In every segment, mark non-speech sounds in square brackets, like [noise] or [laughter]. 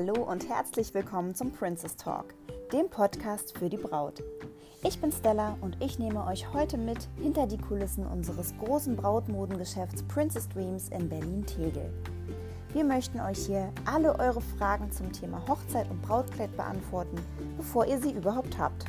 Hallo und herzlich willkommen zum Princess Talk, dem Podcast für die Braut. Ich bin Stella und ich nehme euch heute mit hinter die Kulissen unseres großen Brautmodengeschäfts Princess Dreams in Berlin-Tegel. Wir möchten euch hier alle eure Fragen zum Thema Hochzeit und Brautkleid beantworten, bevor ihr sie überhaupt habt.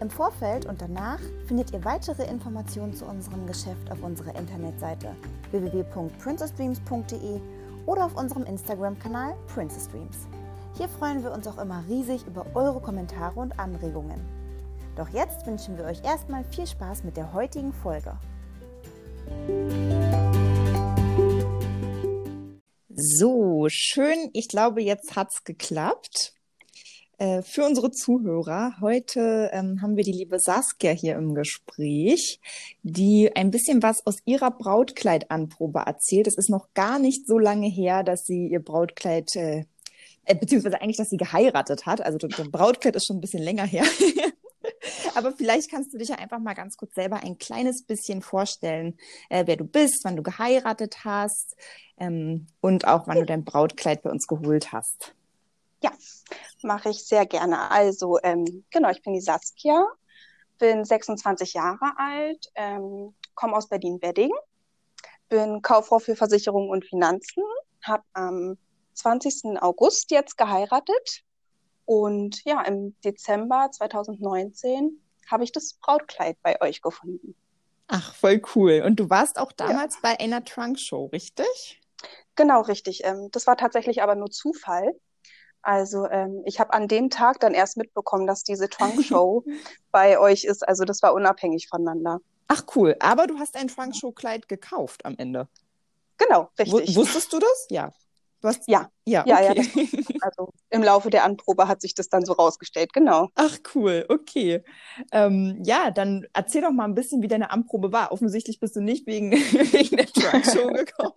Im Vorfeld und danach findet ihr weitere Informationen zu unserem Geschäft auf unserer Internetseite www.princessdreams.de oder auf unserem Instagram-Kanal Princess Dreams. Hier freuen wir uns auch immer riesig über eure Kommentare und Anregungen. Doch jetzt wünschen wir euch erstmal viel Spaß mit der heutigen Folge. So, schön. Ich glaube, jetzt hat es geklappt. Äh, für unsere Zuhörer, heute ähm, haben wir die liebe Saskia hier im Gespräch, die ein bisschen was aus ihrer Brautkleidanprobe erzählt. Es ist noch gar nicht so lange her, dass sie ihr Brautkleid, äh, äh, beziehungsweise eigentlich, dass sie geheiratet hat. Also das Brautkleid ist schon ein bisschen länger her. [laughs] Aber vielleicht kannst du dich ja einfach mal ganz kurz selber ein kleines bisschen vorstellen, äh, wer du bist, wann du geheiratet hast ähm, und auch wann du dein Brautkleid bei uns geholt hast. Ja, mache ich sehr gerne. Also, ähm, genau, ich bin die Saskia, bin 26 Jahre alt, ähm, komme aus Berlin-Wedding, bin Kauffrau für Versicherung und Finanzen, habe am 20. August jetzt geheiratet und ja, im Dezember 2019 habe ich das Brautkleid bei euch gefunden. Ach, voll cool. Und du warst auch damals ja. bei einer Trunk Show, richtig? Genau, richtig. Ähm, das war tatsächlich aber nur Zufall. Also ähm, ich habe an dem Tag dann erst mitbekommen, dass diese Trunk-Show [laughs] bei euch ist. Also das war unabhängig voneinander. Ach cool, aber du hast ein Trunk-Show-Kleid gekauft am Ende. Genau, richtig. W wusstest du das? Ja. Du hast... Ja, ja, okay. ja, [laughs] also im Laufe der Anprobe hat sich das dann so rausgestellt, genau. Ach cool, okay. Ähm, ja, dann erzähl doch mal ein bisschen, wie deine Anprobe war. Offensichtlich bist du nicht wegen, [laughs] wegen der Trunk-Show gekommen.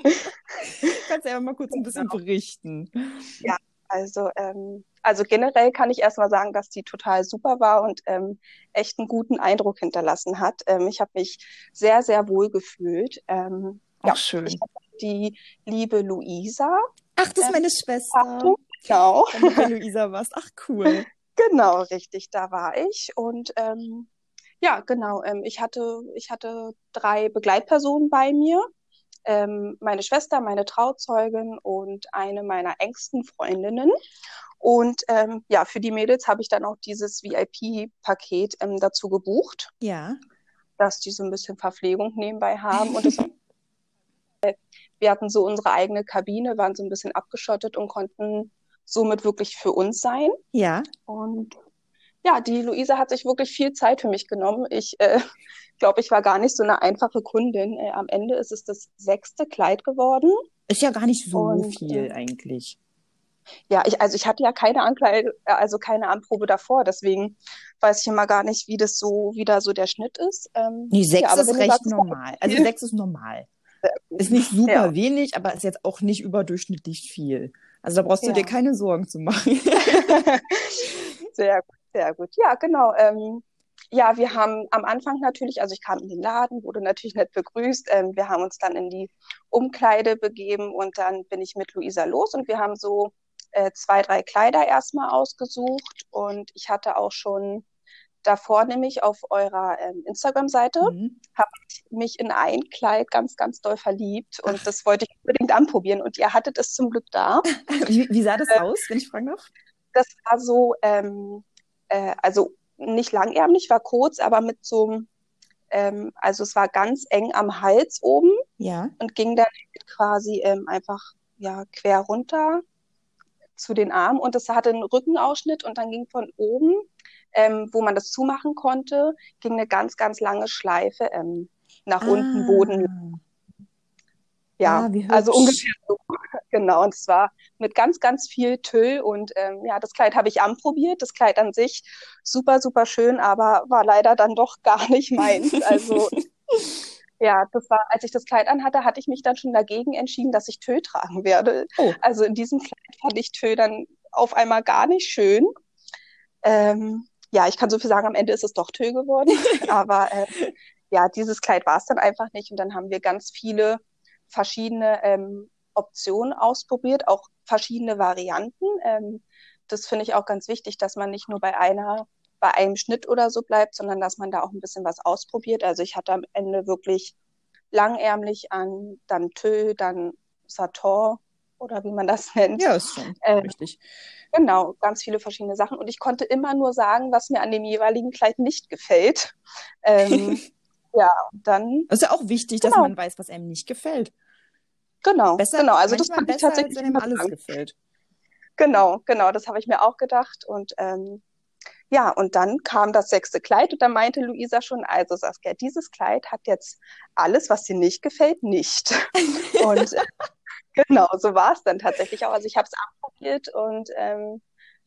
Kannst du ja mal kurz ein bisschen genau. berichten. Ja, also, ähm, also generell kann ich erstmal sagen, dass die total super war und ähm, echt einen guten Eindruck hinterlassen hat. Ähm, ich habe mich sehr, sehr wohl gefühlt. Ähm, Ach, ja, schön. Ich die liebe Luisa. Ach, das ist meine Schwester. [laughs] Genau. Wenn du Luisa warst. Ach, cool. [laughs] genau, richtig, da war ich. Und ähm, ja, genau, ähm, ich, hatte, ich hatte drei Begleitpersonen bei mir ähm, meine Schwester, meine Trauzeugin und eine meiner engsten Freundinnen. Und ähm, ja, für die Mädels habe ich dann auch dieses VIP-Paket ähm, dazu gebucht. Ja. Dass die so ein bisschen Verpflegung nebenbei haben. Und das, [laughs] wir hatten so unsere eigene Kabine, waren so ein bisschen abgeschottet und konnten somit wirklich für uns sein. Ja. Und ja, die Luisa hat sich wirklich viel Zeit für mich genommen. Ich äh, [laughs] glaube, ich war gar nicht so eine einfache Kundin. Äh, am Ende ist es das sechste Kleid geworden. Ist ja gar nicht so Und, viel äh, eigentlich. Ja, ich, also ich hatte ja keine Ankleid, äh, also keine Anprobe davor, deswegen weiß ich immer gar nicht, wie das so, wie da so der Schnitt ist. Ähm, nee, sechs ja, ist recht sagst, normal. Also sechs ist normal. Ist nicht [laughs] super ja. wenig, aber ist jetzt auch nicht überdurchschnittlich viel. Also da brauchst du ja. dir keine Sorgen zu machen. [laughs] Sehr gut. Sehr gut. Ja, genau. Ähm, ja, wir haben am Anfang natürlich, also ich kam in den Laden, wurde natürlich nett begrüßt. Ähm, wir haben uns dann in die Umkleide begeben und dann bin ich mit Luisa los und wir haben so äh, zwei, drei Kleider erstmal ausgesucht und ich hatte auch schon davor nämlich auf eurer ähm, Instagram-Seite, mhm. habe ich mich in ein Kleid ganz, ganz doll verliebt und Ach. das wollte ich unbedingt anprobieren und ihr hattet es zum Glück da. [laughs] Wie, wie sah das äh, aus, wenn ich fragen darf? Das war so, ähm, äh, also nicht langärmlich, war kurz, aber mit so ähm, also es war ganz eng am Hals oben ja. und ging dann quasi ähm, einfach ja quer runter zu den Armen und es hatte einen Rückenausschnitt und dann ging von oben, ähm, wo man das zumachen konnte, ging eine ganz, ganz lange Schleife ähm, nach ah. unten, Boden. Ja, ah, also ungefähr so. [laughs] Genau, und zwar mit ganz, ganz viel Tüll. Und ähm, ja, das Kleid habe ich anprobiert. Das Kleid an sich super, super schön, aber war leider dann doch [laughs] gar nicht meins. Also ja, das war, als ich das Kleid anhatte, hatte ich mich dann schon dagegen entschieden, dass ich Tüll tragen werde. Oh. Also in diesem Kleid fand ich Tüll dann auf einmal gar nicht schön. Ähm, ja, ich kann so viel sagen, am Ende ist es doch Tüll geworden. [laughs] aber äh, ja, dieses Kleid war es dann einfach nicht. Und dann haben wir ganz viele verschiedene ähm, Optionen ausprobiert, auch verschiedene Varianten. Ähm, das finde ich auch ganz wichtig, dass man nicht nur bei einer, bei einem Schnitt oder so bleibt, sondern dass man da auch ein bisschen was ausprobiert. Also ich hatte am Ende wirklich langärmlich an, dann Tö, dann Sator oder wie man das nennt. Ja, ist schon äh, richtig. Genau, ganz viele verschiedene Sachen. Und ich konnte immer nur sagen, was mir an dem jeweiligen Kleid nicht gefällt. Ähm, [laughs] ja, dann. Das ist ja auch wichtig, genau. dass man weiß, was einem nicht gefällt. Genau, besser, genau. Also das fand ich tatsächlich, als einem alles gefällt. Genau, genau, das habe ich mir auch gedacht. Und ähm, ja, und dann kam das sechste Kleid und da meinte Luisa schon, also Saskia, dieses Kleid hat jetzt alles, was dir nicht gefällt, nicht. [laughs] und äh, genau, so war es dann tatsächlich auch. Also ich habe es abprobiert und ähm,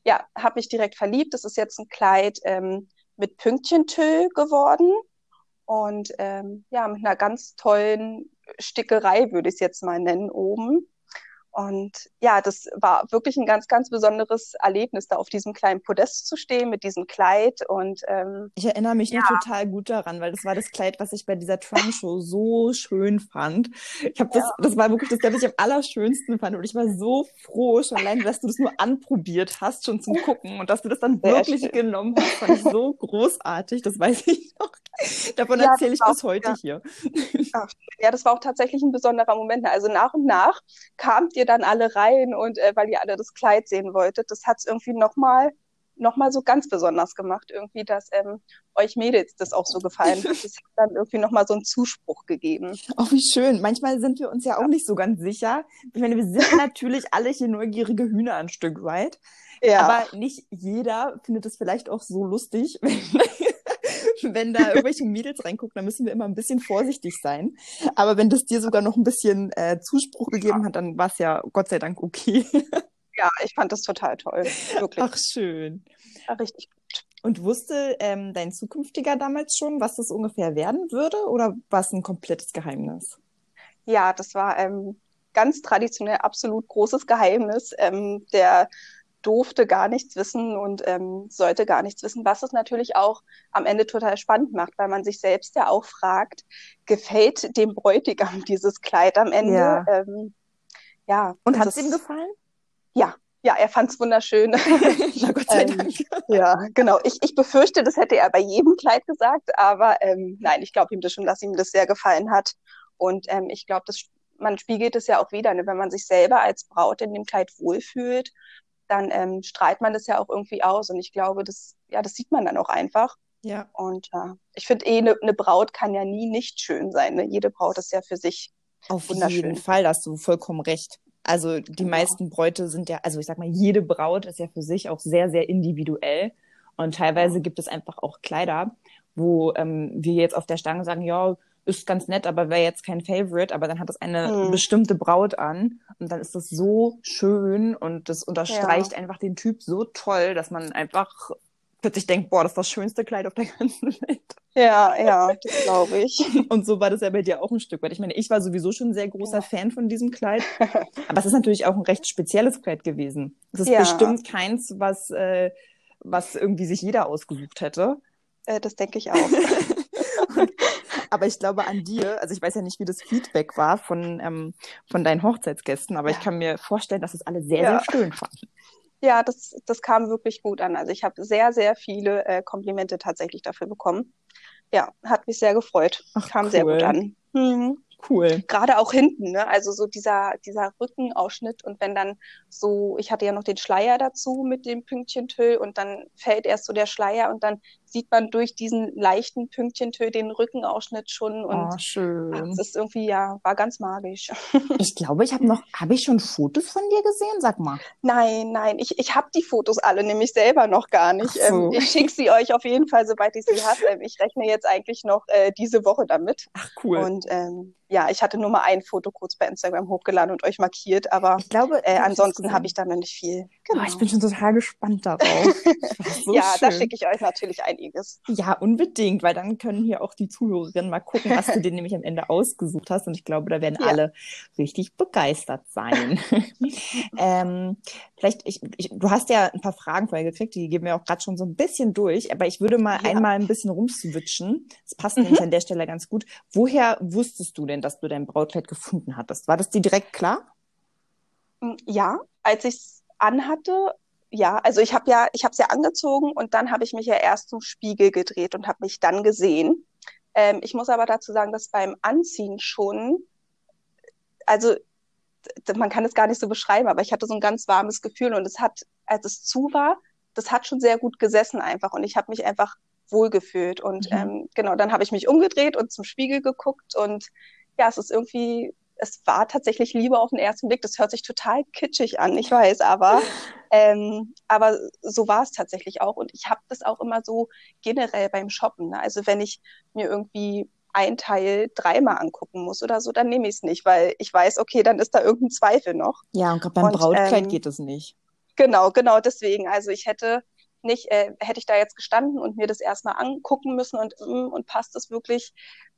ja, habe mich direkt verliebt. Das ist jetzt ein Kleid ähm, mit Pünktchentö geworden und ähm, ja, mit einer ganz tollen Stickerei würde ich es jetzt mal nennen oben. Und ja, das war wirklich ein ganz, ganz besonderes Erlebnis, da auf diesem kleinen Podest zu stehen mit diesem Kleid. Und ähm, ich erinnere mich ja. noch total gut daran, weil das war das Kleid, was ich bei dieser Trump-Show so schön fand. Ich habe das, ja. das war wirklich das, was ich am allerschönsten fand. Und ich war so froh, schon allein, dass du das nur anprobiert hast, schon zum Gucken und dass du das dann Sehr wirklich schön. genommen hast, fand ich so großartig. Das weiß ich [laughs] noch. Davon ja, erzähle ich bis heute ja. hier. Ach, ja, das war auch tatsächlich ein besonderer Moment. Also nach und nach kamt ihr dann alle rein und äh, weil ihr alle das Kleid sehen wolltet. Das hat es irgendwie nochmal noch mal so ganz besonders gemacht, irgendwie, dass ähm, euch Mädels das auch so gefallen hat. Das hat dann irgendwie nochmal so einen Zuspruch gegeben. [laughs] Oh, wie schön. Manchmal sind wir uns ja auch nicht so ganz sicher. Ich meine, wir sind natürlich alle hier neugierige Hühner ein Stück weit. Ja. Aber nicht jeder findet es vielleicht auch so lustig, [laughs] wenn [laughs] wenn da irgendwelche Mädels reingucken, dann müssen wir immer ein bisschen vorsichtig sein. Aber wenn das dir sogar noch ein bisschen äh, Zuspruch gegeben hat, dann war es ja Gott sei Dank okay. [laughs] ja, ich fand das total toll. Wirklich. Ach, schön. Ja, richtig gut. Und wusste ähm, dein Zukünftiger damals schon, was das ungefähr werden würde? Oder war es ein komplettes Geheimnis? Ja, das war ähm, ganz traditionell absolut großes Geheimnis. Ähm, der durfte gar nichts wissen und ähm, sollte gar nichts wissen, was es natürlich auch am Ende total spannend macht, weil man sich selbst ja auch fragt, gefällt dem Bräutigam [laughs] dieses Kleid am Ende? Ja. Ähm, ja und hat es ihm gefallen? Ja, ja, er fand es wunderschön. [laughs] Na Gott sei ähm, Dank. ja, genau. Ich, ich befürchte, das hätte er bei jedem Kleid gesagt, aber ähm, nein, ich glaube ihm das schon, dass ihm das sehr gefallen hat. Und ähm, ich glaube, das man spiegelt es ja auch wieder, ne? wenn man sich selber als Braut in dem Kleid wohlfühlt dann ähm, strahlt man das ja auch irgendwie aus. Und ich glaube, das, ja, das sieht man dann auch einfach. Ja. Und äh, ich finde eh, eine ne Braut kann ja nie nicht schön sein. Ne? Jede Braut ist ja für sich Auf jeden Fall, da hast du vollkommen recht. Also die genau. meisten Bräute sind ja, also ich sag mal, jede Braut ist ja für sich auch sehr, sehr individuell. Und teilweise gibt es einfach auch Kleider, wo ähm, wir jetzt auf der Stange sagen, ja, ist ganz nett, aber wäre jetzt kein Favorite, aber dann hat das eine hm. bestimmte Braut an und dann ist das so schön und das unterstreicht ja. einfach den Typ so toll, dass man einfach plötzlich denkt, boah, das ist das schönste Kleid auf der [laughs] ganzen Welt. Ja, ja, das glaube ich. [laughs] Und so war das ja bei dir auch ein Stück weit. Ich meine, ich war sowieso schon ein sehr großer ja. Fan von diesem Kleid, [laughs] aber es ist natürlich auch ein recht spezielles Kleid gewesen. Es ist ja. bestimmt keins, was, äh, was irgendwie sich jeder ausgesucht hätte. Äh, das denke ich auch. Aber ich glaube an dir, also ich weiß ja nicht, wie das Feedback war von, ähm, von deinen Hochzeitsgästen, aber ja. ich kann mir vorstellen, dass es alle sehr, ja. sehr schön fanden. Ja, das, das kam wirklich gut an. Also ich habe sehr, sehr viele äh, Komplimente tatsächlich dafür bekommen. Ja, hat mich sehr gefreut. Ach, kam cool. sehr gut an. Mhm cool. Gerade auch hinten, ne? Also so dieser, dieser Rückenausschnitt und wenn dann so, ich hatte ja noch den Schleier dazu mit dem Pünktchentö und dann fällt erst so der Schleier und dann sieht man durch diesen leichten Pünktchentö den Rückenausschnitt schon und oh, schön. das ist irgendwie ja war ganz magisch. [laughs] Ich glaube, ich habe noch habe ich schon Fotos von dir gesehen, sag mal. Nein, nein, ich, ich habe die Fotos alle nämlich selber noch gar nicht. So. Ähm, ich schicke sie euch auf jeden Fall, sobald ich sie habe. Ähm, ich rechne jetzt eigentlich noch äh, diese Woche damit. Ach cool. Und ähm, ja, ich hatte nur mal ein Foto kurz bei Instagram hochgeladen und euch markiert, aber ich glaube, äh, ansonsten habe ich da noch nicht viel. Genau. Oh, ich bin schon total gespannt darauf. [laughs] So ja, schön. da schicke ich euch natürlich einiges. Ja, unbedingt, weil dann können hier auch die Zuhörerinnen mal gucken, was du [laughs] dir nämlich am Ende ausgesucht hast. Und ich glaube, da werden ja. alle richtig begeistert sein. [laughs] ähm, vielleicht, ich, ich, du hast ja ein paar Fragen vorher gekriegt, die geben wir auch gerade schon so ein bisschen durch, aber ich würde mal ja. einmal ein bisschen rumswitchen. Das passt mhm. nämlich an der Stelle ganz gut. Woher wusstest du denn, dass du dein Brautkleid gefunden hattest? War das dir direkt klar? Ja, als ich es anhatte, ja, also ich habe ja, ich habe es ja angezogen und dann habe ich mich ja erst zum Spiegel gedreht und habe mich dann gesehen. Ähm, ich muss aber dazu sagen, dass beim Anziehen schon, also man kann es gar nicht so beschreiben, aber ich hatte so ein ganz warmes Gefühl und es hat, als es zu war, das hat schon sehr gut gesessen einfach und ich habe mich einfach wohlgefühlt und mhm. ähm, genau, dann habe ich mich umgedreht und zum Spiegel geguckt und ja, es ist irgendwie, es war tatsächlich Liebe auf den ersten Blick. Das hört sich total kitschig an, ich weiß, aber [laughs] ähm, aber so war es tatsächlich auch und ich habe das auch immer so generell beim Shoppen. Ne? Also wenn ich mir irgendwie ein Teil dreimal angucken muss oder so, dann nehme ich es nicht, weil ich weiß, okay, dann ist da irgendein Zweifel noch. Ja, und gerade beim und, Brautkleid ähm, geht es nicht. Genau, genau deswegen. Also ich hätte nicht, äh, hätte ich da jetzt gestanden und mir das erstmal angucken müssen und, mm, und passt es wirklich,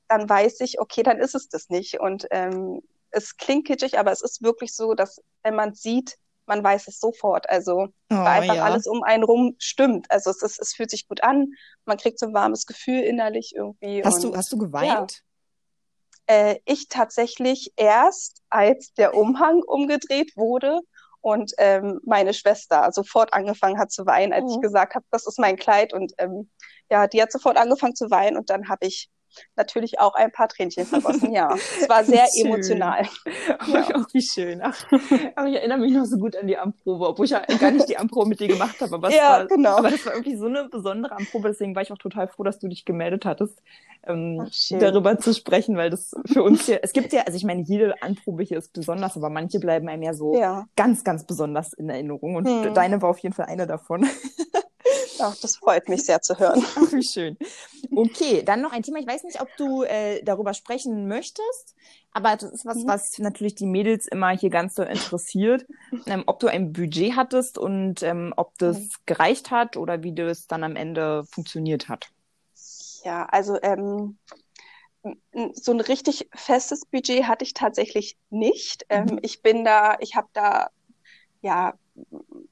dann weiß ich, okay, dann ist es das nicht. Und ähm, es klingt kitschig, aber es ist wirklich so, dass wenn man sieht, man weiß es sofort. Also oh, weil einfach ja. alles um einen rum stimmt. Also es, ist, es fühlt sich gut an, man kriegt so ein warmes Gefühl innerlich irgendwie. Hast und, du hast du geweint? Ja. Äh, ich tatsächlich erst, als der Umhang umgedreht wurde und ähm, meine Schwester sofort angefangen hat zu weinen, als oh. ich gesagt habe, das ist mein Kleid und ähm, ja, die hat sofort angefangen zu weinen und dann habe ich natürlich auch ein paar Tränchen vergossen, ja. [laughs] Es war sehr schön. emotional. [laughs] Ach, ja. Auch wie schön. Ach, aber ich erinnere mich noch so gut an die Amprobe, obwohl ich ja gar nicht die Amprobe mit dir gemacht habe. Aber, [laughs] ja, war, genau. aber das war irgendwie so eine besondere Amprobe, deswegen war ich auch total froh, dass du dich gemeldet hattest, ähm, Ach, darüber zu sprechen, weil das für uns hier, es gibt ja, also ich meine, jede Anprobe hier ist besonders, aber manche bleiben einem ja so ja. ganz, ganz besonders in Erinnerung und hm. deine war auf jeden Fall eine davon. Ach, das freut mich sehr zu hören. Ach, wie schön. Okay, dann noch ein Thema. Ich weiß nicht, ob du äh, darüber sprechen möchtest, aber das ist was, mhm. was natürlich die Mädels immer hier ganz so interessiert. [laughs] Ähm, ob du ein Budget hattest und ähm, ob das mhm. gereicht hat oder wie das dann am Ende funktioniert hat. Ja, also ähm, so ein richtig festes Budget hatte ich tatsächlich nicht. Ähm, mhm. ich bin da, ich habe da ja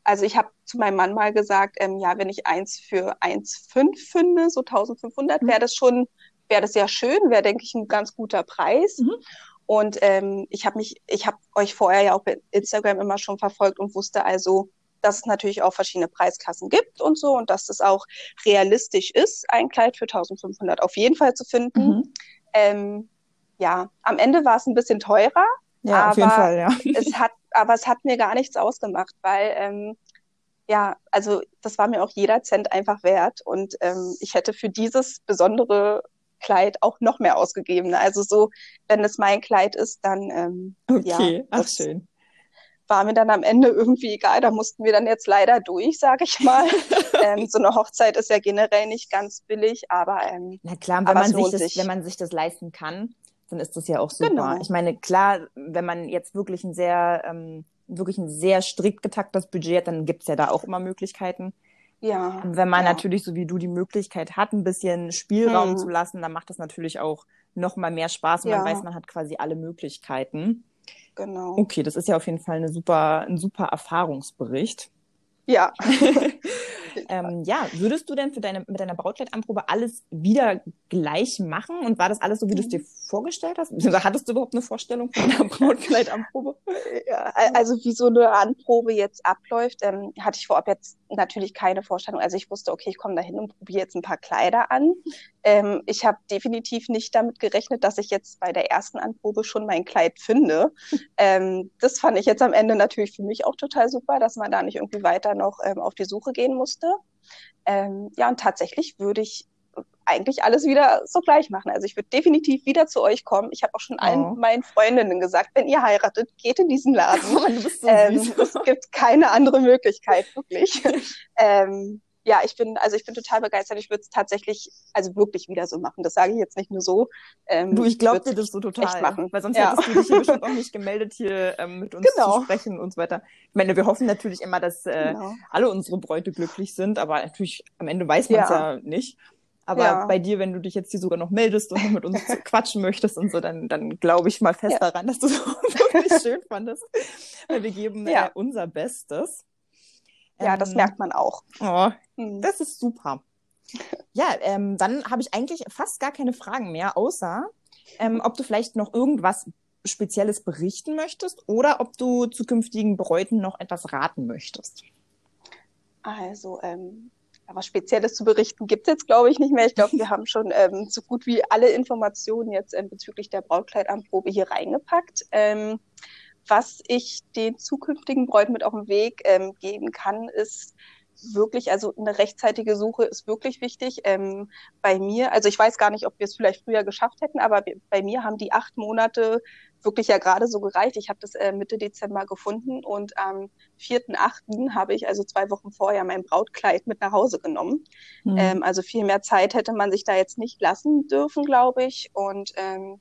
also ich habe zu meinem Mann mal gesagt, ähm, ja, wenn ich eins für 1,5 finde, so 1500, mhm. wäre das schon, wäre das ja schön, wäre, denke ich, ein ganz guter Preis. Mhm. Und ähm, ich habe mich, ich habe euch vorher ja auch bei Instagram immer schon verfolgt und wusste also, dass es natürlich auch verschiedene Preisklassen gibt und so und dass es auch realistisch ist, ein Kleid für 1500 auf jeden Fall zu finden. Mhm. Ähm, ja, am Ende war es ein bisschen teurer, ja, aber auf jeden Fall, ja. es hat aber es hat mir gar nichts ausgemacht, weil ähm, ja, also das war mir auch jeder Cent einfach wert und ähm, ich hätte für dieses besondere Kleid auch noch mehr ausgegeben. Also so, wenn es mein Kleid ist, dann ähm, okay, ja, ach schön. War mir dann am Ende irgendwie egal. Da mussten wir dann jetzt leider durch, sage ich mal. [laughs] ähm, so eine Hochzeit ist ja generell nicht ganz billig, aber ähm, na klar, wenn man sich das, sich. wenn man sich das leisten kann, dann ist das ja auch super. Genau. Ich meine, klar, wenn man jetzt wirklich ein sehr, ähm, wirklich ein sehr strikt getaktetes Budget hat, dann gibt's ja da auch immer Möglichkeiten. Ja. Und wenn man ja. natürlich, so wie du, die Möglichkeit hat, ein bisschen Spielraum hm. zu lassen, dann macht das natürlich auch noch mal mehr Spaß. Ja. Man weiß, man hat quasi alle Möglichkeiten. Genau. Okay, das ist ja auf jeden Fall eine super, ein super Erfahrungsbericht. Ja. [laughs] ähm, ja, würdest du denn für deine, mit deiner Brautkleidanprobe alles wieder gleich machen? Und war das alles so, wie du es dir vorgestellt hast? Hattest du überhaupt eine Vorstellung von deiner [laughs] Brautkleidanprobe? Ja, also wie so eine Anprobe jetzt abläuft, ähm, hatte ich vorab jetzt natürlich keine Vorstellung. Also ich wusste, okay, ich komme da hin und probiere jetzt ein paar Kleider an. Ähm, ich habe definitiv nicht damit gerechnet, dass ich jetzt bei der ersten Anprobe schon mein Kleid finde. ähm, das fand ich jetzt am Ende natürlich für mich auch total super, dass man da nicht irgendwie weiter noch ähm, auf die Suche gehen musste. Ähm, ja, und tatsächlich würde ich eigentlich alles wieder so gleich machen. Also ich würde definitiv wieder zu euch kommen. Ich habe auch schon oh. allen meinen Freundinnen gesagt, wenn ihr heiratet, geht in diesen Laden. [laughs] Oh, so ähm, es gibt keine andere Möglichkeit, wirklich. [laughs] ähm, ja, ich bin, also ich bin total begeistert. Ich würde es tatsächlich, also wirklich wieder so machen. Das sage ich jetzt nicht nur so. Ähm, du, ich glaube dir das so total. Machen. Weil sonst ja. hättest du dich hier bestimmt [laughs] auch nicht gemeldet, hier ähm, mit uns genau. zu sprechen und so weiter. Ich meine, wir hoffen natürlich immer, dass äh, genau. alle unsere Bräute glücklich sind, aber natürlich am Ende weiß man es ja. ja nicht. Aber ja. bei dir, wenn du dich jetzt hier sogar noch meldest und noch mit uns [laughs] quatschen möchtest und so, dann, dann glaube ich mal fest ja. daran, dass du es [laughs] wirklich schön fandest. Weil wir geben ja. äh, unser Bestes. Ja, ähm, das merkt man auch. Oh, mhm. Das ist super. [laughs] Ja, ähm, dann habe ich eigentlich fast gar keine Fragen mehr, außer ähm, ob du vielleicht noch irgendwas Spezielles berichten möchtest oder ob du zukünftigen Bräuten noch etwas raten möchtest. Also, ähm, was Spezielles zu berichten gibt es jetzt, glaube ich, nicht mehr. Ich glaube, wir [laughs] haben schon ähm, so gut wie alle Informationen jetzt ähm, bezüglich der Brautkleidanprobe hier reingepackt. Ähm, was ich den zukünftigen Bräuten mit auf den Weg ähm, geben kann, ist wirklich, also eine rechtzeitige Suche ist wirklich wichtig. Ähm, bei mir, also ich weiß gar nicht, ob wir es vielleicht früher geschafft hätten, aber bei mir haben die acht Monate wirklich ja gerade so gereicht. Ich habe das äh, Mitte Dezember gefunden und am 4.8. habe ich also zwei Wochen vorher mein Brautkleid mit nach Hause genommen. Mhm. Ähm, also viel mehr Zeit hätte man sich da jetzt nicht lassen dürfen, glaube ich. Und ähm,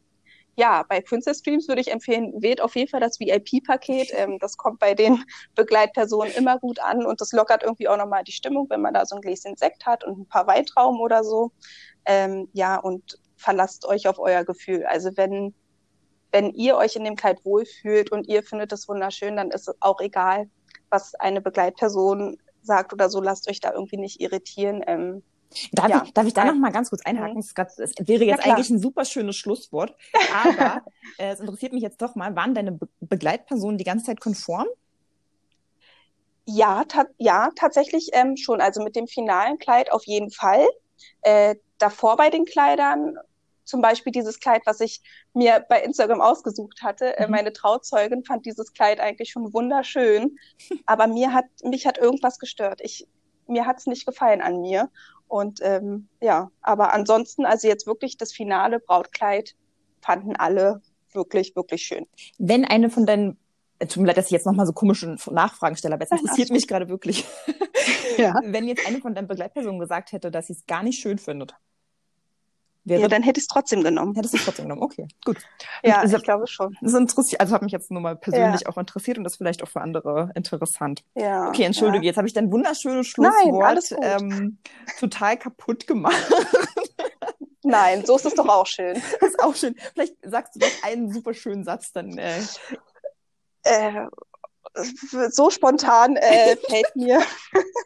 ja, bei Princess Streams würde ich empfehlen, wählt auf jeden Fall das VIP-Paket. Ähm, das kommt bei den Begleitpersonen immer gut an und das lockert irgendwie auch nochmal die Stimmung, wenn man da so ein Gläschen Sekt hat und ein paar Weintrauben oder so. Ähm, ja, und verlasst euch auf euer Gefühl. Also wenn, wenn ihr euch in dem Kleid wohlfühlt und ihr findet es wunderschön, dann ist es auch egal, was eine Begleitperson sagt oder so. Lasst euch da irgendwie nicht irritieren. Ähm, Darf, ja. ich, darf ich da noch mal ganz kurz einhaken? Es wäre jetzt eigentlich ein super schönes Schlusswort, aber [laughs] äh, es interessiert mich jetzt doch mal, waren deine Be Begleitpersonen die ganze Zeit konform? Ja, ta ja tatsächlich ähm, schon. Also mit dem finalen Kleid auf jeden Fall. Äh, davor bei den Kleidern, zum Beispiel dieses Kleid, was ich mir bei Instagram ausgesucht hatte, äh, mhm. meine Trauzeugin fand dieses Kleid eigentlich schon wunderschön, [laughs] aber mir hat mich hat irgendwas gestört. Ich mir hat's nicht gefallen an mir. Und ähm, ja, aber ansonsten, also jetzt wirklich das finale Brautkleid fanden alle wirklich, wirklich schön. Wenn eine von deinen, äh, tut mir leid, dass ich jetzt nochmal so komische Nachfragen stelle, aber es [laughs] interessiert mich gerade wirklich. ja. [laughs] Wenn jetzt eine von deinen Begleitpersonen gesagt hätte, dass sie es gar nicht schön findet. Wäre, ja, dann hätte ich es trotzdem genommen. Hättest du es trotzdem genommen, okay, gut. [laughs] Ja, also, ich glaube schon. Das interessiert, also hat mich jetzt nur mal persönlich ja. auch interessiert und das vielleicht auch für andere interessant. Ja. Okay, entschuldige, ja. jetzt habe ich dein wunderschönes Schlusswort Nein, ähm, total kaputt gemacht. [laughs] Nein, so ist es doch auch schön. Das [laughs] ist auch schön. Vielleicht sagst du doch einen super schönen Satz, dann. Äh, äh, so spontan äh, fällt mir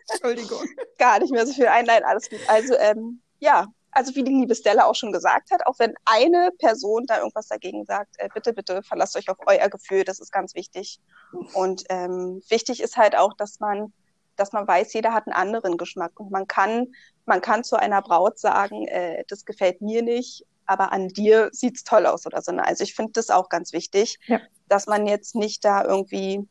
Entschuldigung. gar nicht mehr so viel ein. Nein, alles gut. Also, ähm, ja, also wie die liebe Stella auch schon gesagt hat, auch wenn eine Person da irgendwas dagegen sagt, äh, bitte, bitte verlasst euch auf euer Gefühl, das ist ganz wichtig. Und ähm, wichtig ist halt auch, dass man, dass man weiß, jeder hat einen anderen Geschmack und man kann, man kann zu einer Braut sagen, äh, das gefällt mir nicht, aber an dir sieht's toll aus oder so. Also ich finde das auch ganz wichtig, ja. dass man jetzt nicht da irgendwie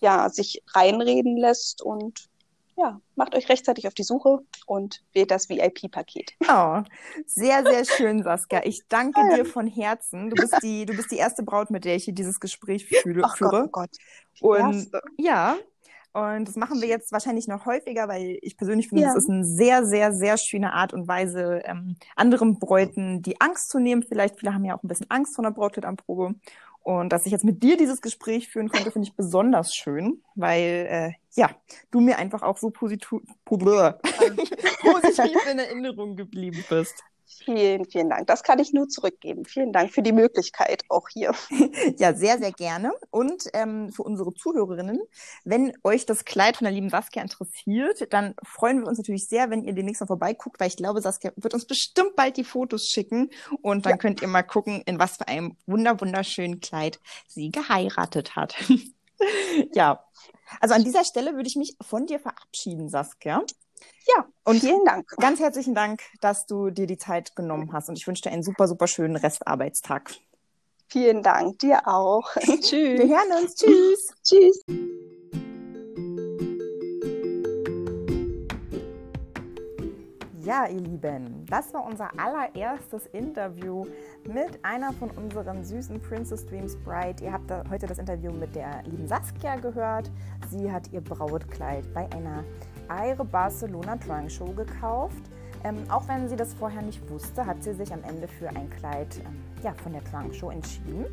ja sich reinreden lässt und ja, macht euch rechtzeitig auf die Suche und wählt das VIP-Paket. Oh, sehr, sehr [laughs] schön, Saskia. Ich danke dir von Herzen. Du bist die, du bist die erste Braut, mit der ich hier dieses Gespräch fühle, Ach führe. Gott, oh Gott. Und ja, und das machen wir jetzt wahrscheinlich noch häufiger, weil ich persönlich finde, ja. das ist eine sehr, sehr, sehr schöne Art und Weise, ähm, anderen Bräuten die Angst zu nehmen. Vielleicht, viele haben ja auch ein bisschen Angst vor einer Brautkleidanprobe. Und dass ich jetzt mit dir dieses Gespräch führen konnte, finde ich besonders schön, weil äh, ja, du mir einfach auch so positiv, [laughs] positiv in Erinnerung geblieben bist. Vielen, vielen Dank. Das kann ich nur zurückgeben. Vielen Dank für die Möglichkeit auch hier. [laughs] ja, sehr, sehr gerne. Und ähm, für unsere Zuhörerinnen, wenn euch das Kleid von der lieben Saskia interessiert, dann freuen wir uns natürlich sehr, wenn ihr demnächst mal vorbeiguckt, weil ich glaube, Saskia wird uns bestimmt bald die Fotos schicken und dann ja. könnt ihr mal gucken, in was für einem wunder wunderschönen Kleid sie geheiratet hat. [laughs] ja, also an dieser Stelle würde ich mich von dir verabschieden, Saskia. Ja, und vielen Dank. Ganz herzlichen Dank, dass du dir die Zeit genommen hast und ich wünsche dir einen super, super schönen Restarbeitstag. Vielen Dank, dir auch. [laughs] Tschüss. Wir hören uns. Tschüss. [laughs] Tschüss. Ja, ihr Lieben, das war unser allererstes Interview mit einer von unseren süßen Princess Dreams Bride. Ihr habt da heute das Interview mit der lieben Saskia gehört. Sie hat ihr Brautkleid bei einer Aire Barcelona Trunk Show gekauft. Ähm, auch wenn sie das vorher nicht wusste, hat sie sich am Ende für ein Kleid ähm, ja, von der Trunk Show entschieden.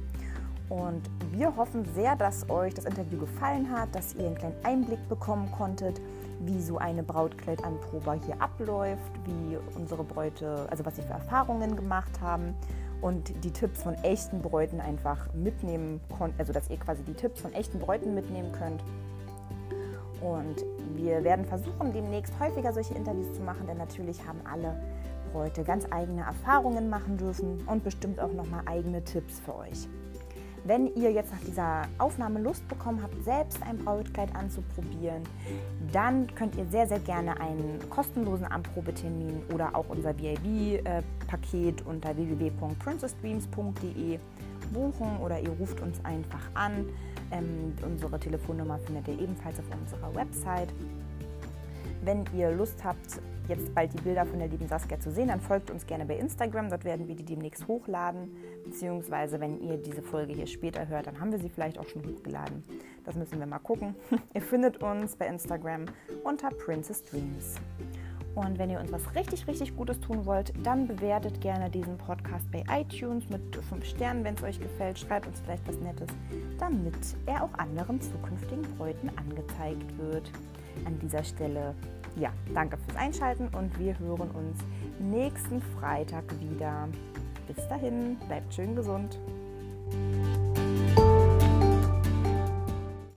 Und wir hoffen sehr, dass euch das Interview gefallen hat, dass ihr einen kleinen Einblick bekommen konntet, wie so eine Brautkleidanprobe hier abläuft, wie unsere Bräute, also was sie für Erfahrungen gemacht haben und die Tipps von echten Bräuten einfach mitnehmen konnten, also dass ihr quasi die Tipps von echten Bräuten mitnehmen könnt und wir werden versuchen, demnächst häufiger solche Interviews zu machen, denn natürlich haben alle Bräute ganz eigene Erfahrungen machen dürfen und bestimmt auch nochmal eigene Tipps für euch. Wenn ihr jetzt nach dieser Aufnahme Lust bekommen habt, selbst ein Brautkleid anzuprobieren, dann könnt ihr sehr, sehr gerne einen kostenlosen Anprobetermin oder auch unser VIB-Paket unter www.princessdreams.de buchen oder ihr ruft uns einfach an. Ähm, unsere Telefonnummer findet ihr ebenfalls auf unserer Website. Wenn ihr Lust habt, jetzt bald die Bilder von der lieben Saskia zu sehen, dann folgt uns gerne bei Instagram. Dort werden wir die demnächst hochladen. Beziehungsweise, wenn ihr diese Folge hier später hört, dann haben wir sie vielleicht auch schon hochgeladen. Das müssen wir mal gucken. [laughs] ihr findet uns bei Instagram unter Princess Dreams. Und wenn ihr uns was richtig, richtig Gutes tun wollt, dann bewertet gerne diesen Podcast bei iTunes mit 5 Sternen, wenn es euch gefällt. Schreibt uns vielleicht was Nettes, damit er auch anderen zukünftigen Bräuten angezeigt wird. An dieser Stelle, ja, danke fürs Einschalten und wir hören uns nächsten Freitag wieder. Bis dahin, bleibt schön gesund.